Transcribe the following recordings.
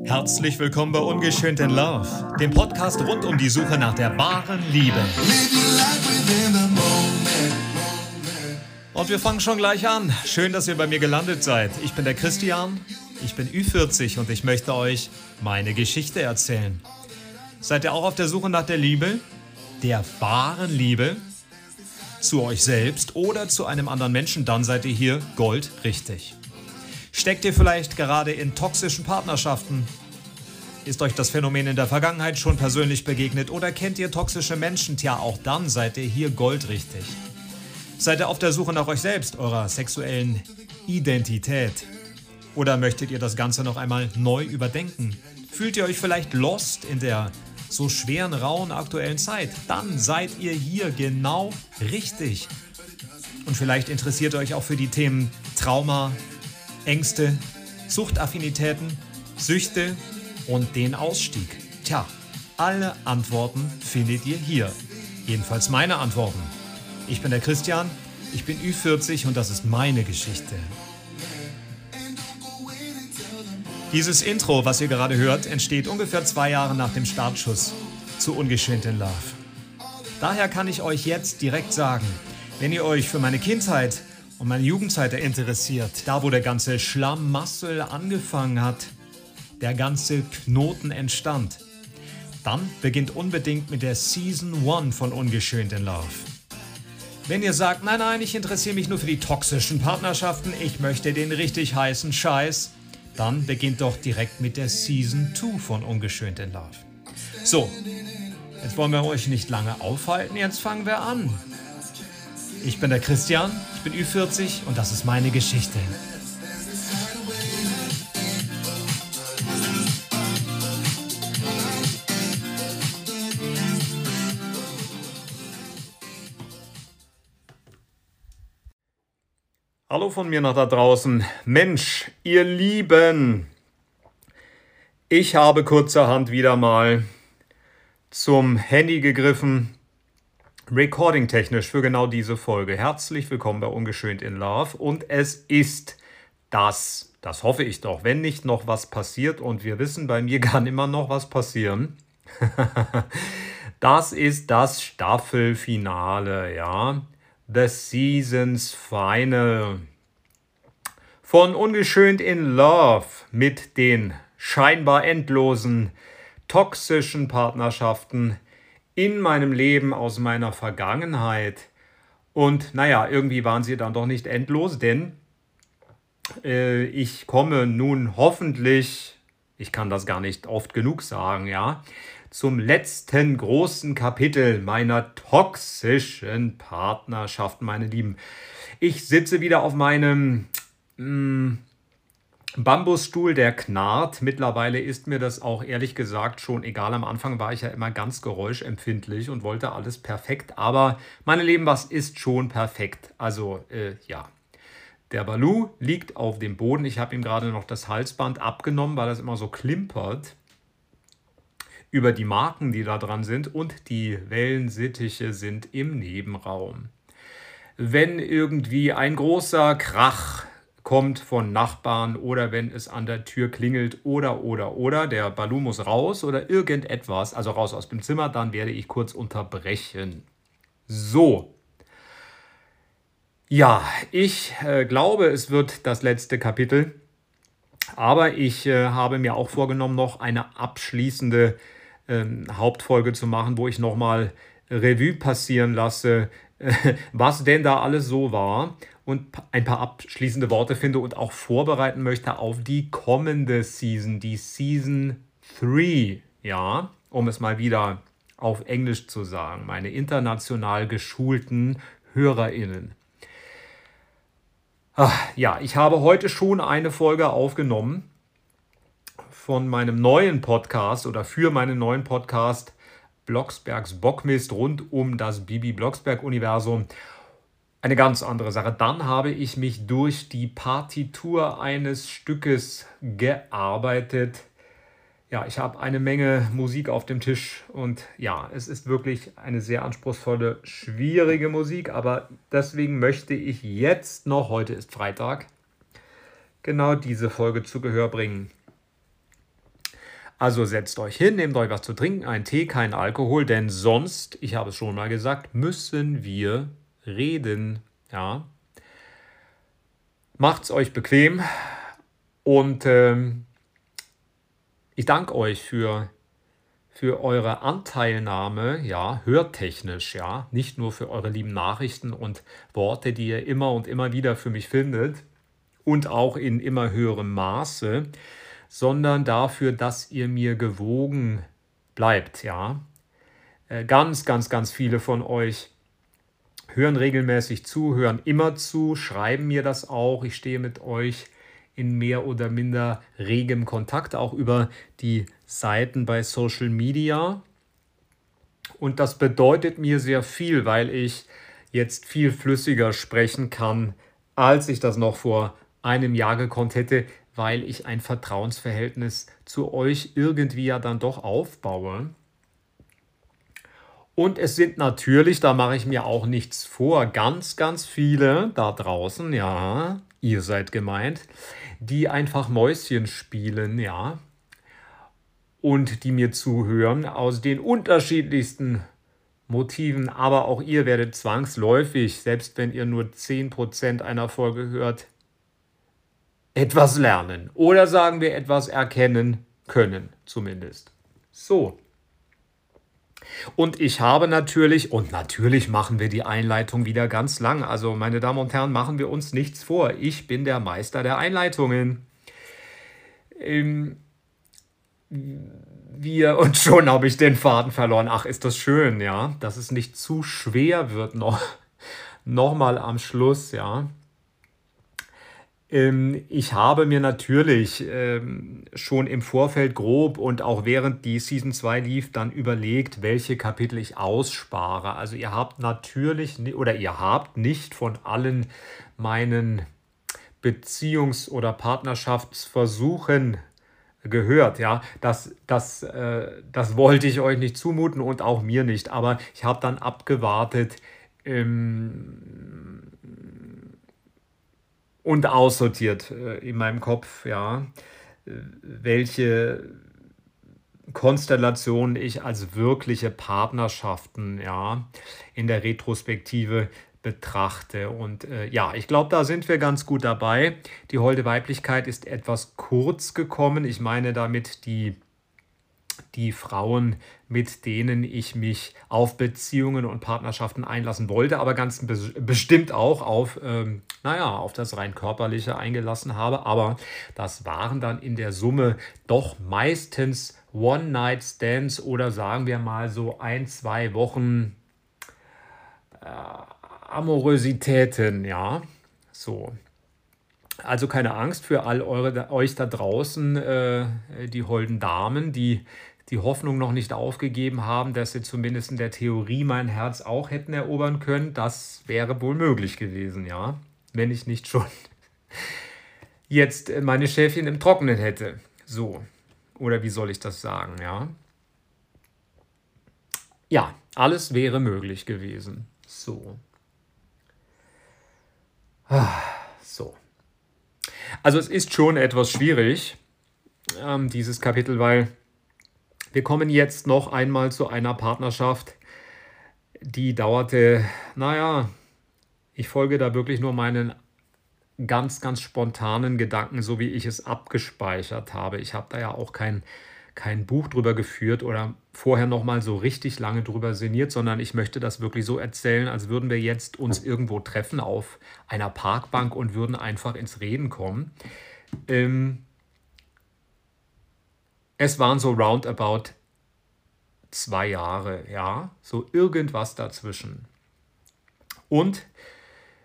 Herzlich willkommen bei Ungeschönt in Love, dem Podcast rund um die Suche nach der wahren Liebe. Und wir fangen schon gleich an. Schön, dass ihr bei mir gelandet seid. Ich bin der Christian, ich bin Ü40 und ich möchte euch meine Geschichte erzählen. Seid ihr auch auf der Suche nach der Liebe? Der wahren Liebe? Zu euch selbst oder zu einem anderen Menschen, dann seid ihr hier goldrichtig. Steckt ihr vielleicht gerade in toxischen Partnerschaften? Ist euch das Phänomen in der Vergangenheit schon persönlich begegnet oder kennt ihr toxische Menschen? Tja, auch dann seid ihr hier goldrichtig. Seid ihr auf der Suche nach euch selbst, eurer sexuellen Identität? Oder möchtet ihr das Ganze noch einmal neu überdenken? Fühlt ihr euch vielleicht lost in der so schweren, rauen aktuellen Zeit? Dann seid ihr hier genau richtig. Und vielleicht interessiert ihr euch auch für die Themen Trauma, Ängste, Suchtaffinitäten, Süchte und den Ausstieg. Tja, alle Antworten findet ihr hier. Jedenfalls meine Antworten. Ich bin der Christian, ich bin Ü40 und das ist meine Geschichte. Dieses Intro, was ihr gerade hört, entsteht ungefähr zwei Jahre nach dem Startschuss zu Ungeschönt in Love. Daher kann ich euch jetzt direkt sagen, wenn ihr euch für meine Kindheit und meine Jugendzeit interessiert, da wo der ganze Schlamassel angefangen hat, der ganze Knoten entstand, dann beginnt unbedingt mit der Season 1 von Ungeschönt in Love. Wenn ihr sagt, nein, nein, ich interessiere mich nur für die toxischen Partnerschaften, ich möchte den richtig heißen Scheiß, dann beginnt doch direkt mit der Season 2 von Ungeschönt in Love. So, jetzt wollen wir euch nicht lange aufhalten, jetzt fangen wir an. Ich bin der Christian, ich bin Ü40 und das ist meine Geschichte. Hallo von mir nach da draußen. Mensch, ihr Lieben, ich habe kurzerhand wieder mal zum Handy gegriffen recording-technisch für genau diese Folge. Herzlich willkommen bei Ungeschönt in Love. Und es ist das, das hoffe ich doch, wenn nicht noch was passiert, und wir wissen, bei mir kann immer noch was passieren. das ist das Staffelfinale, ja. The Seasons Final. Von Ungeschönt in Love mit den scheinbar endlosen toxischen Partnerschaften in meinem Leben, aus meiner Vergangenheit. Und naja, irgendwie waren sie dann doch nicht endlos, denn äh, ich komme nun hoffentlich, ich kann das gar nicht oft genug sagen, ja, zum letzten großen Kapitel meiner toxischen Partnerschaft, meine Lieben. Ich sitze wieder auf meinem mh, mm, Bambusstuhl, der knarrt. Mittlerweile ist mir das auch ehrlich gesagt schon egal. Am Anfang war ich ja immer ganz geräuschempfindlich und wollte alles perfekt. Aber meine Lieben, was ist schon perfekt? Also äh, ja, der Balu liegt auf dem Boden. Ich habe ihm gerade noch das Halsband abgenommen, weil das immer so klimpert über die Marken, die da dran sind. Und die Wellensittiche sind im Nebenraum. Wenn irgendwie ein großer Krach kommt von Nachbarn oder wenn es an der Tür klingelt oder oder oder der Balu muss raus oder irgendetwas, also raus aus dem Zimmer, dann werde ich kurz unterbrechen. So. Ja, ich äh, glaube, es wird das letzte Kapitel, aber ich äh, habe mir auch vorgenommen, noch eine abschließende äh, Hauptfolge zu machen, wo ich nochmal Revue passieren lasse, was denn da alles so war und ein paar abschließende Worte finde und auch vorbereiten möchte auf die kommende Season, die Season 3, ja, um es mal wieder auf Englisch zu sagen, meine international geschulten HörerInnen. Ach, ja, ich habe heute schon eine Folge aufgenommen von meinem neuen Podcast oder für meinen neuen Podcast Blocksbergs Bockmist rund um das Bibi Blocksberg-Universum eine ganz andere Sache. Dann habe ich mich durch die Partitur eines Stückes gearbeitet. Ja, ich habe eine Menge Musik auf dem Tisch und ja, es ist wirklich eine sehr anspruchsvolle, schwierige Musik, aber deswegen möchte ich jetzt noch, heute ist Freitag, genau diese Folge zu Gehör bringen. Also setzt euch hin, nehmt euch was zu trinken, einen Tee, keinen Alkohol, denn sonst, ich habe es schon mal gesagt, müssen wir reden. Ja. Macht's euch bequem und ähm, ich danke euch für, für eure Anteilnahme, ja, hörtechnisch, ja, nicht nur für eure lieben Nachrichten und Worte, die ihr immer und immer wieder für mich findet und auch in immer höherem Maße, sondern dafür, dass ihr mir gewogen bleibt, ja. Äh, ganz, ganz, ganz viele von euch hören regelmäßig zu, hören immer zu, schreiben mir das auch. Ich stehe mit euch in mehr oder minder regem Kontakt, auch über die Seiten bei Social Media. Und das bedeutet mir sehr viel, weil ich jetzt viel flüssiger sprechen kann, als ich das noch vor einem Jahr gekonnt hätte, weil ich ein Vertrauensverhältnis zu euch irgendwie ja dann doch aufbaue. Und es sind natürlich, da mache ich mir auch nichts vor, ganz, ganz viele da draußen, ja, ihr seid gemeint, die einfach Mäuschen spielen, ja, und die mir zuhören aus den unterschiedlichsten Motiven, aber auch ihr werdet zwangsläufig, selbst wenn ihr nur 10% einer Folge hört, etwas lernen oder sagen wir etwas erkennen können, zumindest. So. Und ich habe natürlich, und natürlich machen wir die Einleitung wieder ganz lang. Also, meine Damen und Herren, machen wir uns nichts vor. Ich bin der Meister der Einleitungen. Ähm, wir, und schon habe ich den Faden verloren. Ach, ist das schön, ja, dass es nicht zu schwer wird noch, noch mal am Schluss, ja. Ähm, ich habe mir natürlich ähm, schon im Vorfeld grob und auch während die Season 2 lief, dann überlegt, welche Kapitel ich ausspare. Also ihr habt natürlich oder ihr habt nicht von allen meinen Beziehungs- oder Partnerschaftsversuchen gehört, ja, das, das, äh, das wollte ich euch nicht zumuten und auch mir nicht, aber ich habe dann abgewartet, ähm, und aussortiert äh, in meinem Kopf, ja, welche Konstellationen ich als wirkliche Partnerschaften, ja, in der Retrospektive betrachte. Und äh, ja, ich glaube, da sind wir ganz gut dabei. Die holde Weiblichkeit ist etwas kurz gekommen. Ich meine damit die die Frauen, mit denen ich mich auf Beziehungen und Partnerschaften einlassen wollte, aber ganz bestimmt auch auf, ähm, naja, auf das rein körperliche eingelassen habe. Aber das waren dann in der Summe doch meistens One-Night-Stands oder sagen wir mal so ein, zwei Wochen äh, Amorositäten, ja. So. Also keine Angst für all eure, euch da draußen, äh, die holden Damen, die die Hoffnung noch nicht aufgegeben haben, dass sie zumindest in der Theorie mein Herz auch hätten erobern können. Das wäre wohl möglich gewesen, ja. Wenn ich nicht schon jetzt meine Schäfchen im Trockenen hätte. So. Oder wie soll ich das sagen, ja? Ja, alles wäre möglich gewesen. So. Ah. Also es ist schon etwas schwierig, ähm, dieses Kapitel, weil wir kommen jetzt noch einmal zu einer Partnerschaft, die dauerte, naja, ich folge da wirklich nur meinen ganz, ganz spontanen Gedanken, so wie ich es abgespeichert habe. Ich habe da ja auch kein, kein Buch drüber geführt oder vorher nochmal so richtig lange drüber sinniert, sondern ich möchte das wirklich so erzählen, als würden wir jetzt uns irgendwo treffen auf einer Parkbank und würden einfach ins Reden kommen. Ähm, es waren so roundabout zwei Jahre, ja, so irgendwas dazwischen. Und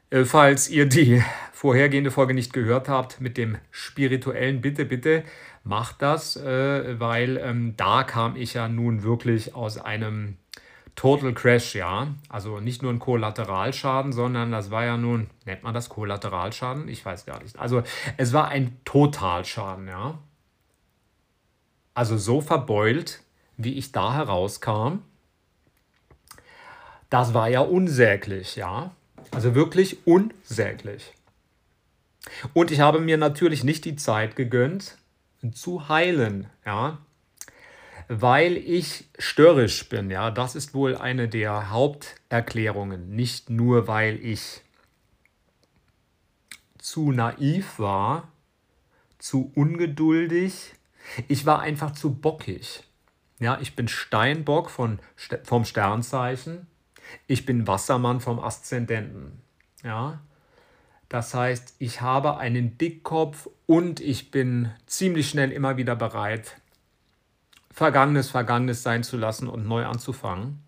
äh, falls ihr die vorhergehende Folge nicht gehört habt mit dem spirituellen, bitte, bitte macht das, äh, weil ähm, da kam ich ja nun wirklich aus einem Total Crash, ja. Also nicht nur ein Kollateralschaden, sondern das war ja nun, nennt man das Kollateralschaden? Ich weiß gar nicht. Also es war ein Totalschaden, ja. Also so verbeult, wie ich da herauskam, das war ja unsäglich, ja. Also wirklich unsäglich. Und ich habe mir natürlich nicht die Zeit gegönnt, zu heilen, ja. weil ich störrisch bin. Ja, das ist wohl eine der Haupterklärungen. Nicht nur, weil ich zu naiv war, zu ungeduldig. Ich war einfach zu bockig. Ja, ich bin Steinbock von, vom Sternzeichen. Ich bin Wassermann vom Aszendenten. Ja, das heißt, ich habe einen Dickkopf und ich bin ziemlich schnell immer wieder bereit, Vergangenes Vergangenes sein zu lassen und neu anzufangen.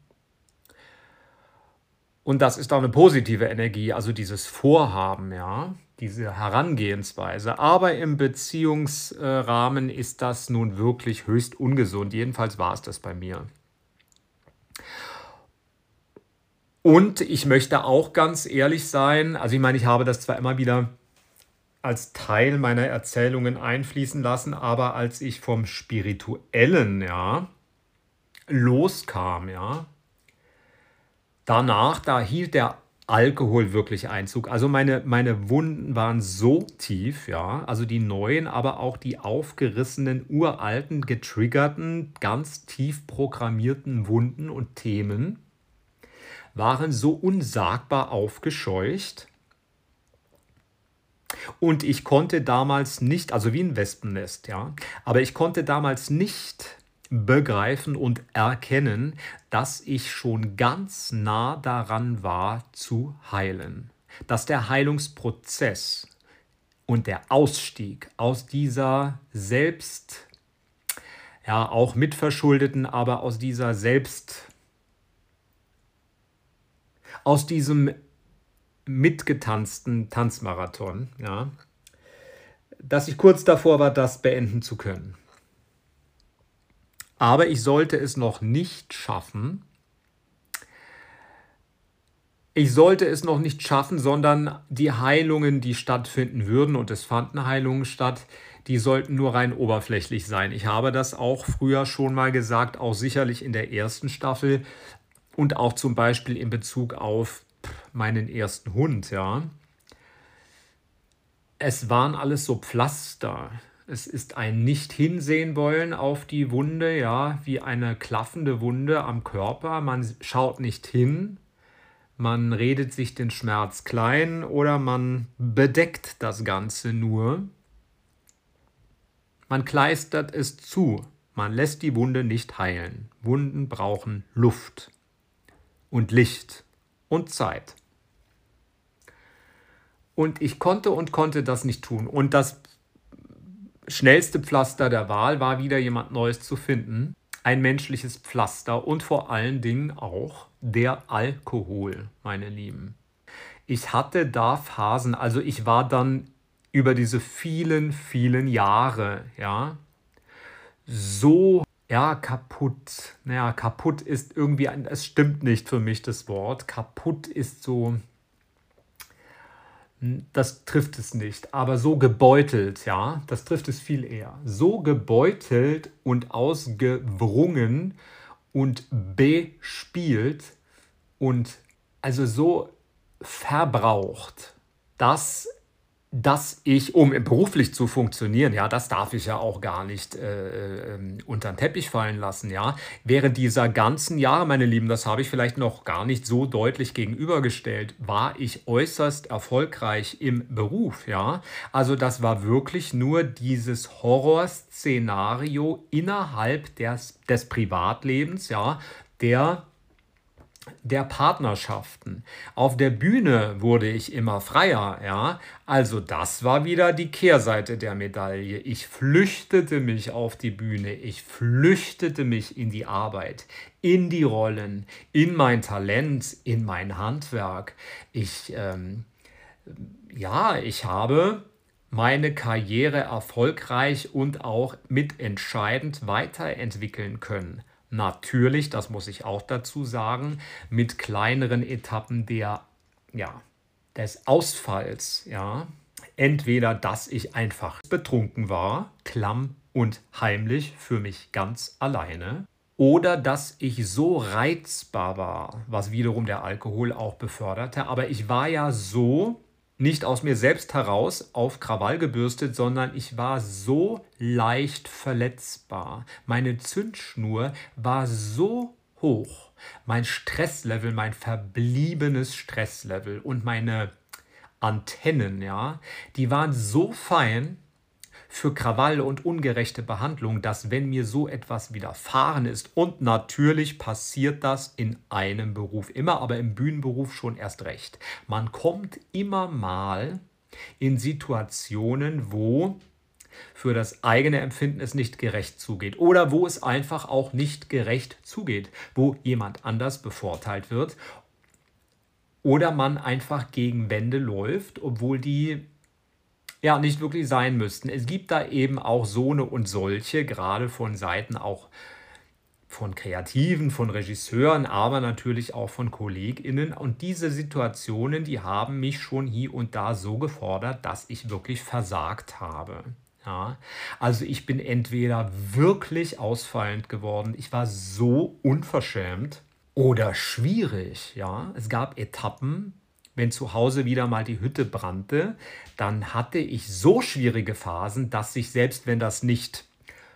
Und das ist auch eine positive Energie, also dieses Vorhaben, ja, diese Herangehensweise. Aber im Beziehungsrahmen ist das nun wirklich höchst ungesund. Jedenfalls war es das bei mir. Und ich möchte auch ganz ehrlich sein, also ich meine, ich habe das zwar immer wieder als Teil meiner Erzählungen einfließen lassen, aber als ich vom Spirituellen, ja, loskam, ja, danach, da hielt der Alkohol wirklich Einzug. Also meine, meine Wunden waren so tief, ja, also die neuen, aber auch die aufgerissenen, uralten, getriggerten, ganz tief programmierten Wunden und Themen waren so unsagbar aufgescheucht. Und ich konnte damals nicht, also wie ein Wespennest, ja, aber ich konnte damals nicht begreifen und erkennen, dass ich schon ganz nah daran war zu heilen. Dass der Heilungsprozess und der Ausstieg aus dieser selbst, ja, auch mitverschuldeten, aber aus dieser selbst aus diesem mitgetanzten Tanzmarathon, ja, dass ich kurz davor war, das beenden zu können. Aber ich sollte es noch nicht schaffen. Ich sollte es noch nicht schaffen, sondern die Heilungen, die stattfinden würden, und es fanden Heilungen statt, die sollten nur rein oberflächlich sein. Ich habe das auch früher schon mal gesagt, auch sicherlich in der ersten Staffel und auch zum Beispiel in Bezug auf meinen ersten Hund, ja. Es waren alles so Pflaster. Es ist ein nicht hinsehen wollen auf die Wunde, ja, wie eine klaffende Wunde am Körper. Man schaut nicht hin, man redet sich den Schmerz klein oder man bedeckt das Ganze nur. Man kleistert es zu, man lässt die Wunde nicht heilen. Wunden brauchen Luft und Licht und Zeit. Und ich konnte und konnte das nicht tun. Und das schnellste Pflaster der Wahl war wieder jemand Neues zu finden. Ein menschliches Pflaster und vor allen Dingen auch der Alkohol, meine Lieben. Ich hatte da Phasen, also ich war dann über diese vielen, vielen Jahre, ja, so ja, kaputt. Naja, kaputt ist irgendwie, ein, es stimmt nicht für mich das Wort. Kaputt ist so, hm, das trifft es nicht, aber so gebeutelt, ja, das trifft es viel eher. So gebeutelt und ausgewrungen und bespielt und also so verbraucht, dass dass ich, um beruflich zu funktionieren, ja, das darf ich ja auch gar nicht äh, äh, unter den Teppich fallen lassen, ja. Während dieser ganzen Jahre, meine Lieben, das habe ich vielleicht noch gar nicht so deutlich gegenübergestellt, war ich äußerst erfolgreich im Beruf, ja. Also das war wirklich nur dieses Horrorszenario innerhalb des, des Privatlebens, ja, der der Partnerschaften. Auf der Bühne wurde ich immer freier, ja. Also das war wieder die Kehrseite der Medaille. Ich flüchtete mich auf die Bühne, ich flüchtete mich in die Arbeit, in die Rollen, in mein Talent, in mein Handwerk. Ich, ähm, ja, ich habe meine Karriere erfolgreich und auch mitentscheidend weiterentwickeln können. Natürlich, das muss ich auch dazu sagen, mit kleineren Etappen der, ja, des Ausfalls, ja. Entweder, dass ich einfach betrunken war, klamm und heimlich für mich ganz alleine, oder dass ich so reizbar war, was wiederum der Alkohol auch beförderte. Aber ich war ja so nicht aus mir selbst heraus auf Krawall gebürstet, sondern ich war so leicht verletzbar. Meine Zündschnur war so hoch. Mein Stresslevel, mein verbliebenes Stresslevel und meine Antennen, ja, die waren so fein, für Krawall und ungerechte Behandlung, dass wenn mir so etwas widerfahren ist, und natürlich passiert das in einem Beruf immer, aber im Bühnenberuf schon erst recht. Man kommt immer mal in Situationen, wo für das eigene Empfinden es nicht gerecht zugeht oder wo es einfach auch nicht gerecht zugeht, wo jemand anders bevorteilt wird oder man einfach gegen Wände läuft, obwohl die ja nicht wirklich sein müssten. Es gibt da eben auch so eine und solche, gerade von Seiten auch von Kreativen, von Regisseuren, aber natürlich auch von KollegInnen. Und diese Situationen, die haben mich schon hier und da so gefordert, dass ich wirklich versagt habe. Ja, also ich bin entweder wirklich ausfallend geworden, ich war so unverschämt oder schwierig. Ja, es gab Etappen, wenn zu Hause wieder mal die Hütte brannte, dann hatte ich so schwierige Phasen, dass sich selbst wenn das nicht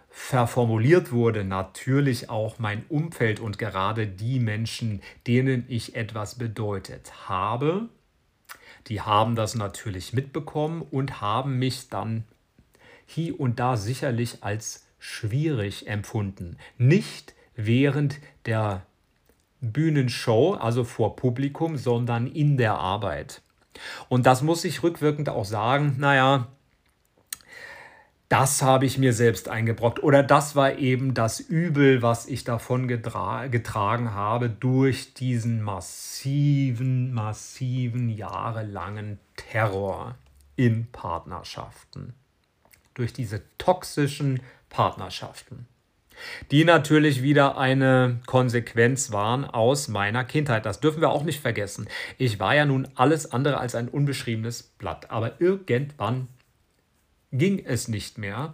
verformuliert wurde, natürlich auch mein Umfeld und gerade die Menschen, denen ich etwas bedeutet habe, die haben das natürlich mitbekommen und haben mich dann hier und da sicherlich als schwierig empfunden. Nicht während der Bühnenshow, also vor Publikum, sondern in der Arbeit. Und das muss ich rückwirkend auch sagen, naja, das habe ich mir selbst eingebrockt oder das war eben das Übel, was ich davon getragen habe durch diesen massiven, massiven, jahrelangen Terror in Partnerschaften. Durch diese toxischen Partnerschaften die natürlich wieder eine Konsequenz waren aus meiner Kindheit. Das dürfen wir auch nicht vergessen. Ich war ja nun alles andere als ein unbeschriebenes Blatt, aber irgendwann ging es nicht mehr.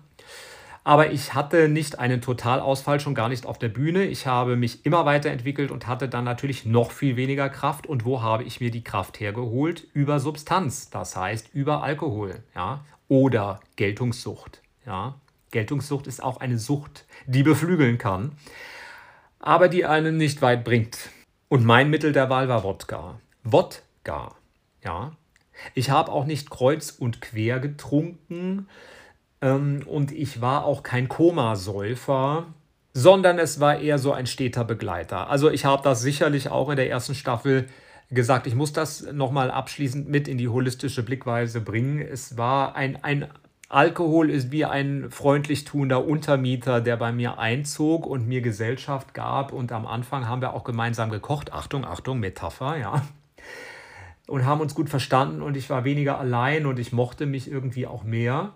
Aber ich hatte nicht einen Totalausfall, schon gar nicht auf der Bühne. Ich habe mich immer weiterentwickelt und hatte dann natürlich noch viel weniger Kraft. Und wo habe ich mir die Kraft hergeholt? Über Substanz, das heißt über Alkohol ja? oder Geltungssucht. Ja? Geltungssucht ist auch eine Sucht, die beflügeln kann, aber die einen nicht weit bringt. Und mein Mittel der Wahl war Wodka. Wodka, ja. Ich habe auch nicht kreuz und quer getrunken ähm, und ich war auch kein Komasäufer, sondern es war eher so ein steter Begleiter. Also ich habe das sicherlich auch in der ersten Staffel gesagt, ich muss das nochmal abschließend mit in die holistische Blickweise bringen. Es war ein, ein Alkohol ist wie ein freundlich tuender Untermieter, der bei mir einzog und mir Gesellschaft gab. Und am Anfang haben wir auch gemeinsam gekocht. Achtung, Achtung, Metapher, ja. Und haben uns gut verstanden und ich war weniger allein und ich mochte mich irgendwie auch mehr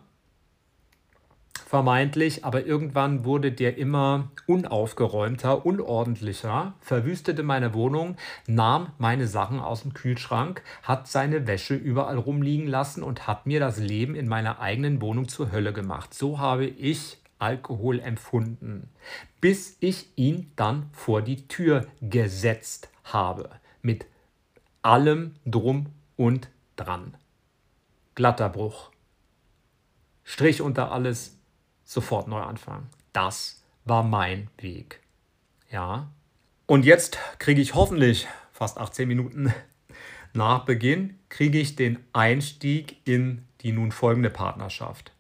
vermeintlich, aber irgendwann wurde der immer unaufgeräumter, unordentlicher, verwüstete meine Wohnung, nahm meine Sachen aus dem Kühlschrank, hat seine Wäsche überall rumliegen lassen und hat mir das Leben in meiner eigenen Wohnung zur Hölle gemacht. So habe ich Alkohol empfunden, bis ich ihn dann vor die Tür gesetzt habe. Mit allem drum und dran. Glatter Bruch. Strich unter alles, sofort neu anfangen. Das war mein Weg. Ja. Und jetzt kriege ich hoffentlich fast 18 Minuten nach Beginn, kriege ich den Einstieg in die nun folgende Partnerschaft.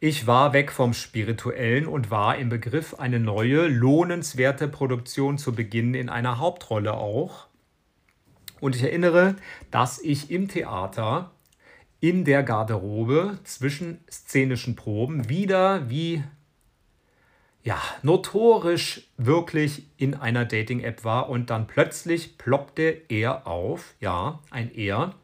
Ich war weg vom Spirituellen und war im Begriff, eine neue, lohnenswerte Produktion zu beginnen, in einer Hauptrolle auch. Und ich erinnere, dass ich im Theater in der Garderobe zwischen szenischen Proben wieder wie ja, notorisch wirklich in einer Dating-App war und dann plötzlich ploppte er auf, ja, ein Er.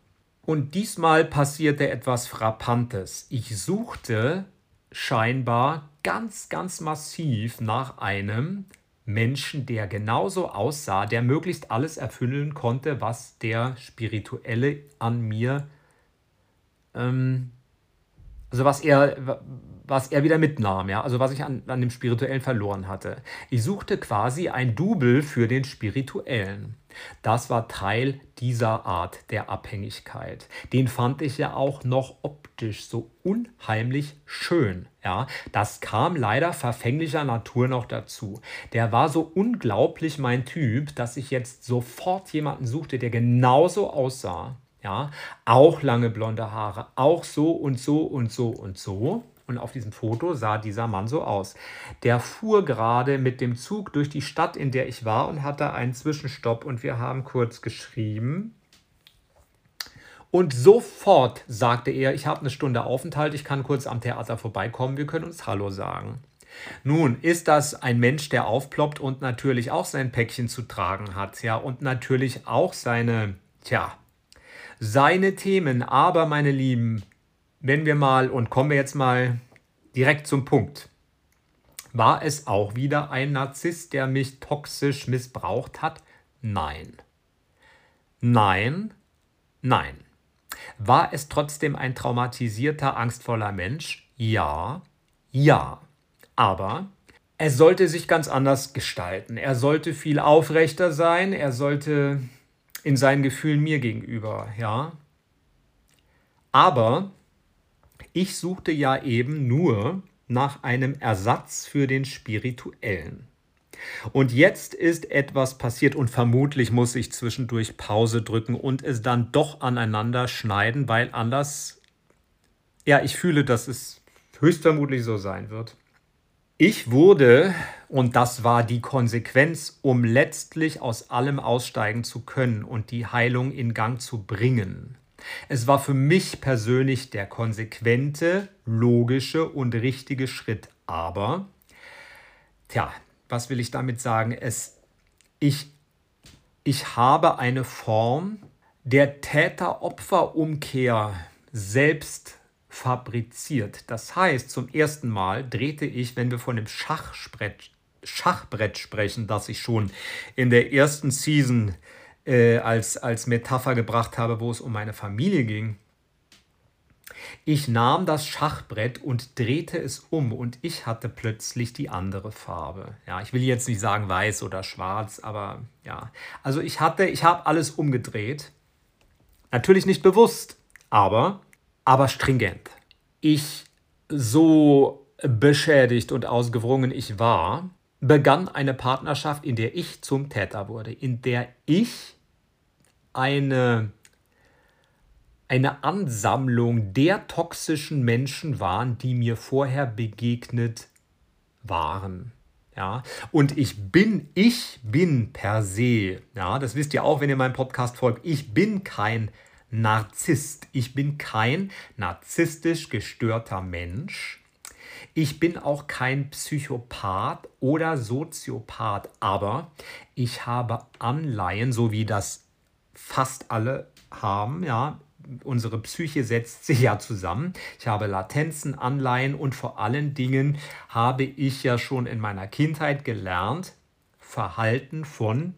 Und diesmal passierte etwas Frappantes. Ich suchte scheinbar ganz, ganz massiv nach einem Menschen, der genauso aussah, der möglichst alles erfüllen konnte, was der Spirituelle an mir ähm, also was er, was er wieder mitnahm, ja, also was ich an, an dem Spirituellen verloren hatte. Ich suchte quasi ein Double für den Spirituellen. Das war Teil dieser Art der Abhängigkeit. Den fand ich ja auch noch optisch so unheimlich schön. Ja, das kam leider verfänglicher Natur noch dazu. Der war so unglaublich mein Typ, dass ich jetzt sofort jemanden suchte, der genauso aussah. Ja, auch lange blonde Haare, auch so und so und so und so. Und auf diesem Foto sah dieser Mann so aus. Der fuhr gerade mit dem Zug durch die Stadt, in der ich war, und hatte einen Zwischenstopp. Und wir haben kurz geschrieben. Und sofort sagte er, ich habe eine Stunde Aufenthalt, ich kann kurz am Theater vorbeikommen, wir können uns Hallo sagen. Nun ist das ein Mensch, der aufploppt und natürlich auch sein Päckchen zu tragen hat, ja, und natürlich auch seine, tja, seine Themen. Aber meine Lieben, wenn wir mal, und kommen wir jetzt mal direkt zum Punkt, war es auch wieder ein Narzisst, der mich toxisch missbraucht hat? Nein. Nein, nein. War es trotzdem ein traumatisierter, angstvoller Mensch? Ja, ja. Aber er sollte sich ganz anders gestalten. Er sollte viel aufrechter sein. Er sollte in seinen Gefühlen mir gegenüber, ja. Aber ich suchte ja eben nur nach einem Ersatz für den spirituellen. Und jetzt ist etwas passiert und vermutlich muss ich zwischendurch Pause drücken und es dann doch aneinander schneiden, weil anders, ja, ich fühle, dass es höchstvermutlich so sein wird. Ich wurde, und das war die Konsequenz, um letztlich aus allem aussteigen zu können und die Heilung in Gang zu bringen, es war für mich persönlich der konsequente, logische und richtige Schritt. Aber, tja, was will ich damit sagen? Es, ich, ich habe eine Form der Täter-Opfer-Umkehr selbst fabriziert. Das heißt, zum ersten Mal drehte ich, wenn wir von dem Schachbrett, Schachbrett sprechen, das ich schon in der ersten Season äh, als, als Metapher gebracht habe, wo es um meine Familie ging. Ich nahm das Schachbrett und drehte es um und ich hatte plötzlich die andere Farbe. Ja, ich will jetzt nicht sagen weiß oder schwarz, aber ja. Also ich hatte, ich habe alles umgedreht. Natürlich nicht bewusst, aber, aber stringent. Ich so beschädigt und ausgewrungen ich war, begann eine Partnerschaft, in der ich zum Täter wurde, in der ich eine, eine Ansammlung der toxischen Menschen waren, die mir vorher begegnet waren. Ja, und ich bin, ich bin per se, ja, das wisst ihr auch, wenn ihr meinem Podcast folgt, ich bin kein Narzisst. Ich bin kein narzisstisch gestörter Mensch. Ich bin auch kein Psychopath oder Soziopath, aber ich habe Anleihen, so wie das fast alle haben, ja. Unsere Psyche setzt sich ja zusammen. Ich habe Latenzen, Anleihen und vor allen Dingen habe ich ja schon in meiner Kindheit gelernt, Verhalten von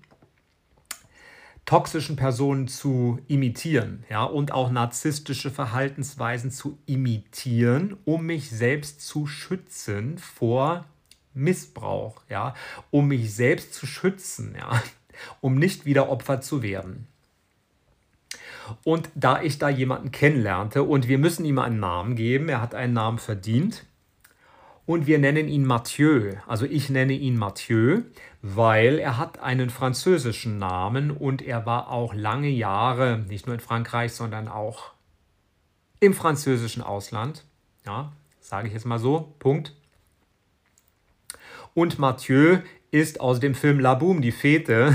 toxischen Personen zu imitieren, ja, und auch narzisstische Verhaltensweisen zu imitieren, um mich selbst zu schützen vor Missbrauch, ja, um mich selbst zu schützen, ja, um nicht wieder Opfer zu werden. Und da ich da jemanden kennenlernte und wir müssen ihm einen Namen geben, er hat einen Namen verdient und wir nennen ihn Mathieu. Also ich nenne ihn Mathieu, weil er hat einen französischen Namen und er war auch lange Jahre nicht nur in Frankreich, sondern auch im französischen Ausland. Ja, sage ich jetzt mal so. Punkt. Und Mathieu ist aus dem Film La Boum, die Fete,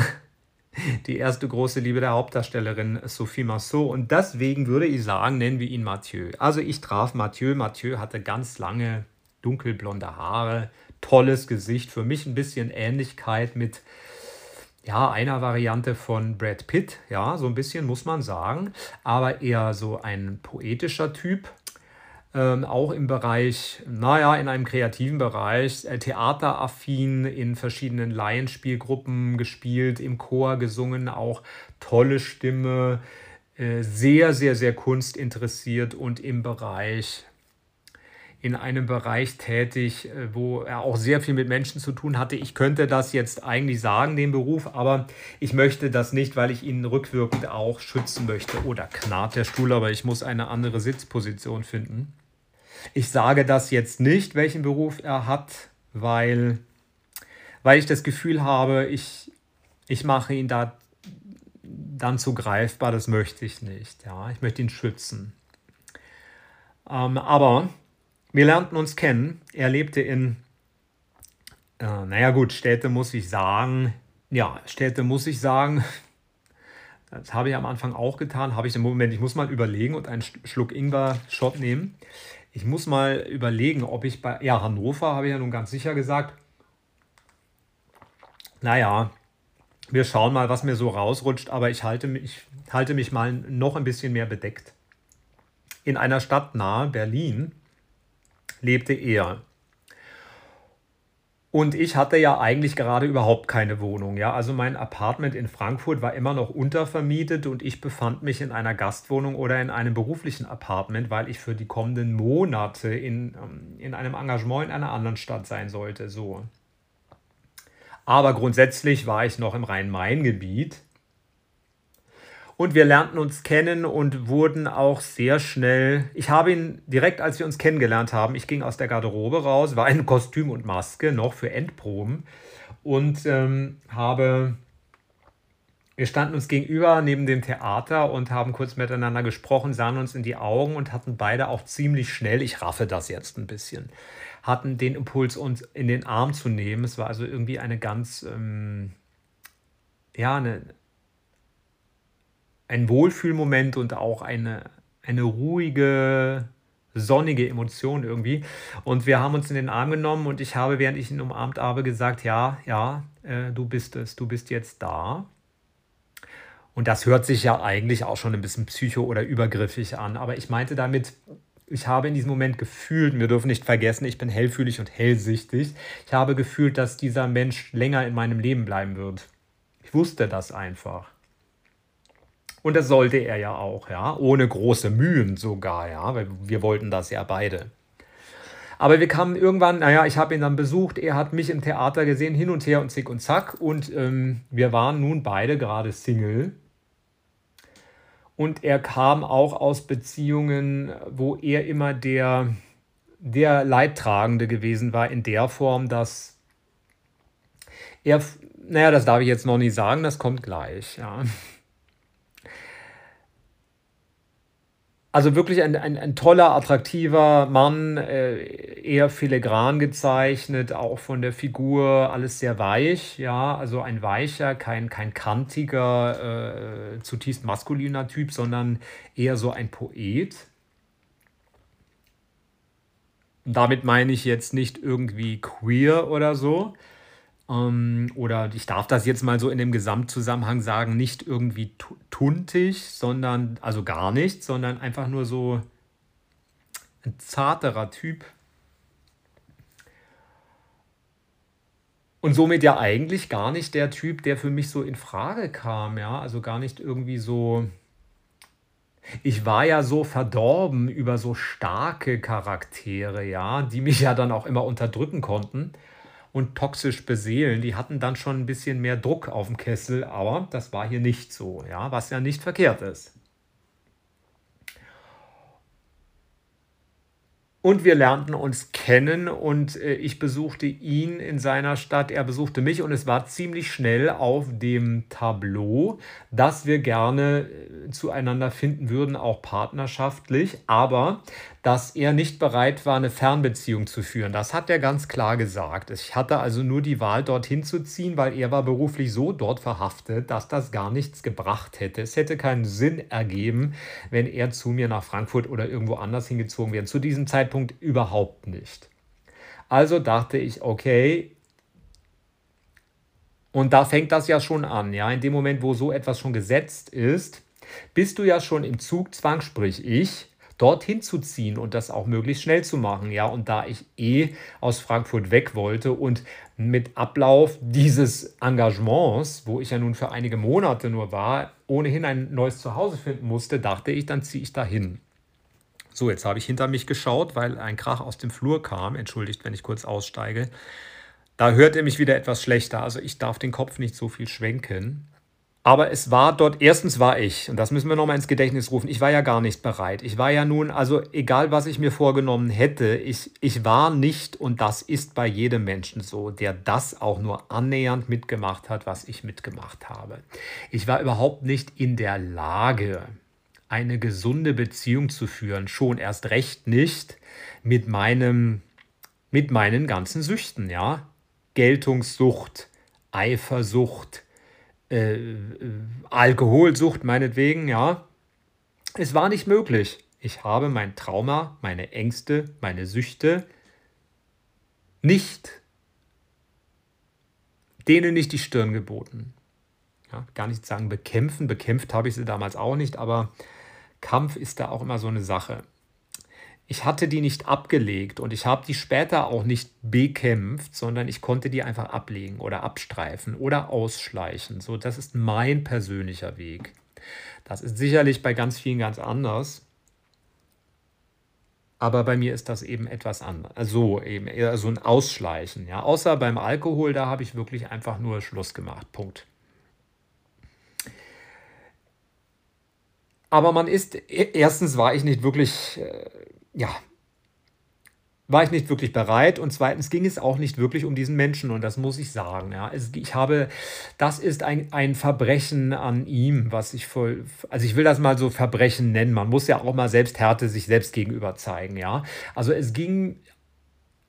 die erste große Liebe der Hauptdarstellerin Sophie Massot. Und deswegen würde ich sagen, nennen wir ihn Mathieu. Also ich traf Mathieu. Mathieu hatte ganz lange dunkelblonde Haare, tolles Gesicht. Für mich ein bisschen Ähnlichkeit mit ja, einer Variante von Brad Pitt. Ja, so ein bisschen muss man sagen. Aber eher so ein poetischer Typ ähm, auch im Bereich, naja, in einem kreativen Bereich, äh, theateraffin, in verschiedenen Laienspielgruppen gespielt, im Chor gesungen, auch tolle Stimme, äh, sehr, sehr, sehr kunstinteressiert und im Bereich in einem Bereich tätig, äh, wo er auch sehr viel mit Menschen zu tun hatte. Ich könnte das jetzt eigentlich sagen, den Beruf, aber ich möchte das nicht, weil ich ihn rückwirkend auch schützen möchte. Oder knarrt der Stuhl, aber ich muss eine andere Sitzposition finden. Ich sage das jetzt nicht, welchen Beruf er hat, weil, weil ich das Gefühl habe, ich, ich mache ihn da dann zu greifbar, das möchte ich nicht. Ja, ich möchte ihn schützen. Ähm, aber wir lernten uns kennen. Er lebte in, äh, naja gut, Städte muss ich sagen, ja, Städte muss ich sagen, das habe ich am Anfang auch getan, habe ich im Moment, ich muss mal überlegen und einen Schluck Ingwer-Shot nehmen. Ich muss mal überlegen, ob ich bei, ja, Hannover habe ich ja nun ganz sicher gesagt. Naja, wir schauen mal, was mir so rausrutscht, aber ich halte mich, halte mich mal noch ein bisschen mehr bedeckt. In einer Stadt nahe Berlin lebte er. Und ich hatte ja eigentlich gerade überhaupt keine Wohnung. Ja? Also mein Apartment in Frankfurt war immer noch untervermietet und ich befand mich in einer Gastwohnung oder in einem beruflichen Apartment, weil ich für die kommenden Monate in, ähm, in einem Engagement in einer anderen Stadt sein sollte. So. Aber grundsätzlich war ich noch im Rhein-Main-Gebiet. Und wir lernten uns kennen und wurden auch sehr schnell. Ich habe ihn direkt, als wir uns kennengelernt haben, ich ging aus der Garderobe raus, war in Kostüm und Maske noch für Endproben und ähm, habe. Wir standen uns gegenüber neben dem Theater und haben kurz miteinander gesprochen, sahen uns in die Augen und hatten beide auch ziemlich schnell, ich raffe das jetzt ein bisschen, hatten den Impuls, uns in den Arm zu nehmen. Es war also irgendwie eine ganz, ähm, ja, eine, ein Wohlfühlmoment und auch eine, eine ruhige, sonnige Emotion irgendwie. Und wir haben uns in den Arm genommen und ich habe, während ich ihn umarmt habe, gesagt, ja, ja, äh, du bist es, du bist jetzt da. Und das hört sich ja eigentlich auch schon ein bisschen psycho oder übergriffig an. Aber ich meinte damit, ich habe in diesem Moment gefühlt, wir dürfen nicht vergessen, ich bin hellfühlig und hellsichtig. Ich habe gefühlt, dass dieser Mensch länger in meinem Leben bleiben wird. Ich wusste das einfach. Und das sollte er ja auch, ja, ohne große Mühen sogar, ja, weil wir wollten das ja beide. Aber wir kamen irgendwann, naja, ich habe ihn dann besucht, er hat mich im Theater gesehen, hin und her und zick und zack. Und ähm, wir waren nun beide gerade Single und er kam auch aus Beziehungen, wo er immer der, der Leidtragende gewesen war, in der Form, dass er, naja, das darf ich jetzt noch nicht sagen, das kommt gleich, ja. Also wirklich ein, ein, ein toller, attraktiver Mann, äh, eher filigran gezeichnet, auch von der Figur, alles sehr weich, ja, also ein weicher, kein, kein kantiger, äh, zutiefst maskuliner Typ, sondern eher so ein Poet. Damit meine ich jetzt nicht irgendwie queer oder so, ähm, oder ich darf das jetzt mal so in dem Gesamtzusammenhang sagen, nicht irgendwie tuntig, sondern, also gar nicht, sondern einfach nur so ein zarterer Typ. Und somit ja eigentlich gar nicht der Typ, der für mich so in Frage kam, ja, also gar nicht irgendwie so. Ich war ja so verdorben über so starke Charaktere, ja, die mich ja dann auch immer unterdrücken konnten und toxisch beseelen, die hatten dann schon ein bisschen mehr Druck auf dem Kessel, aber das war hier nicht so, ja, was ja nicht verkehrt ist. Und wir lernten uns kennen und äh, ich besuchte ihn in seiner Stadt, er besuchte mich und es war ziemlich schnell auf dem Tableau, dass wir gerne äh, zueinander finden würden, auch partnerschaftlich, aber dass er nicht bereit war, eine Fernbeziehung zu führen. Das hat er ganz klar gesagt. Ich hatte also nur die Wahl, dorthin zu ziehen, weil er war beruflich so dort verhaftet, dass das gar nichts gebracht hätte. Es hätte keinen Sinn ergeben, wenn er zu mir nach Frankfurt oder irgendwo anders hingezogen wäre. Zu diesem Zeitpunkt überhaupt nicht. Also dachte ich, okay, und da fängt das ja schon an, ja, in dem Moment, wo so etwas schon gesetzt ist, bist du ja schon im Zugzwang, sprich ich, dorthin zu ziehen und das auch möglichst schnell zu machen. Ja, und da ich eh aus Frankfurt weg wollte und mit Ablauf dieses Engagements, wo ich ja nun für einige Monate nur war, ohnehin ein neues Zuhause finden musste, dachte ich, dann ziehe ich dahin. So, jetzt habe ich hinter mich geschaut, weil ein Krach aus dem Flur kam. Entschuldigt, wenn ich kurz aussteige. Da hört er mich wieder etwas schlechter. Also ich darf den Kopf nicht so viel schwenken. Aber es war dort, erstens war ich, und das müssen wir nochmal ins Gedächtnis rufen, ich war ja gar nicht bereit. Ich war ja nun, also egal was ich mir vorgenommen hätte, ich, ich war nicht, und das ist bei jedem Menschen so, der das auch nur annähernd mitgemacht hat, was ich mitgemacht habe. Ich war überhaupt nicht in der Lage, eine gesunde Beziehung zu führen, schon erst recht nicht mit meinem, mit meinen ganzen Süchten, ja. Geltungssucht, Eifersucht, äh, äh, Alkoholsucht meinetwegen, ja. Es war nicht möglich. Ich habe mein Trauma, meine Ängste, meine Süchte nicht, denen nicht die Stirn geboten. Ja, gar nicht sagen bekämpfen, bekämpft habe ich sie damals auch nicht, aber Kampf ist da auch immer so eine Sache. Ich hatte die nicht abgelegt und ich habe die später auch nicht bekämpft, sondern ich konnte die einfach ablegen oder abstreifen oder ausschleichen. So, das ist mein persönlicher Weg. Das ist sicherlich bei ganz vielen ganz anders. Aber bei mir ist das eben etwas anders. Also eben eher so ein Ausschleichen. Ja. Außer beim Alkohol, da habe ich wirklich einfach nur Schluss gemacht. Punkt. Aber man ist, e, erstens war ich nicht wirklich, äh, ja, war ich nicht wirklich bereit und zweitens ging es auch nicht wirklich um diesen Menschen und das muss ich sagen. Ja. ich habe, das ist ein, ein Verbrechen an ihm, was ich voll, also ich will das mal so Verbrechen nennen. Man muss ja auch mal Selbsthärte sich selbst gegenüber zeigen. Ja. Also es ging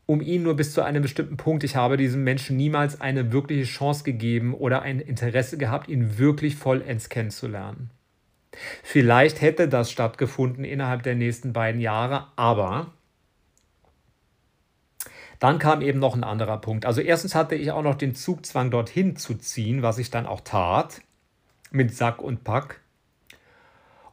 um ihn nur bis zu einem bestimmten Punkt. Ich habe diesem Menschen niemals eine wirkliche Chance gegeben oder ein Interesse gehabt, ihn wirklich vollends kennenzulernen. Vielleicht hätte das stattgefunden innerhalb der nächsten beiden Jahre, aber dann kam eben noch ein anderer Punkt. Also erstens hatte ich auch noch den Zugzwang, dorthin zu ziehen, was ich dann auch tat, mit Sack und Pack.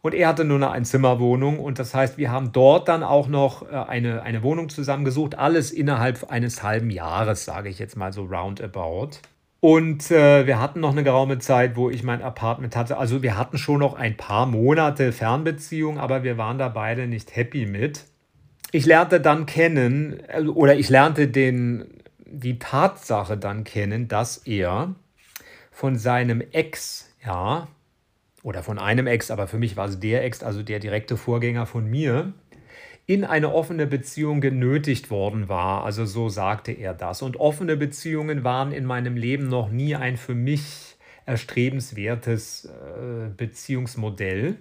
Und er hatte nur eine Einzimmerwohnung und das heißt, wir haben dort dann auch noch äh, eine, eine Wohnung zusammengesucht, alles innerhalb eines halben Jahres, sage ich jetzt mal so roundabout. Und äh, wir hatten noch eine geraume Zeit, wo ich mein Apartment hatte. Also wir hatten schon noch ein paar Monate Fernbeziehung, aber wir waren da beide nicht happy mit. Ich lernte dann kennen, äh, oder ich lernte den, die Tatsache dann kennen, dass er von seinem Ex, ja, oder von einem Ex, aber für mich war es der Ex, also der direkte Vorgänger von mir, in eine offene Beziehung genötigt worden war. Also so sagte er das. Und offene Beziehungen waren in meinem Leben noch nie ein für mich erstrebenswertes äh, Beziehungsmodell.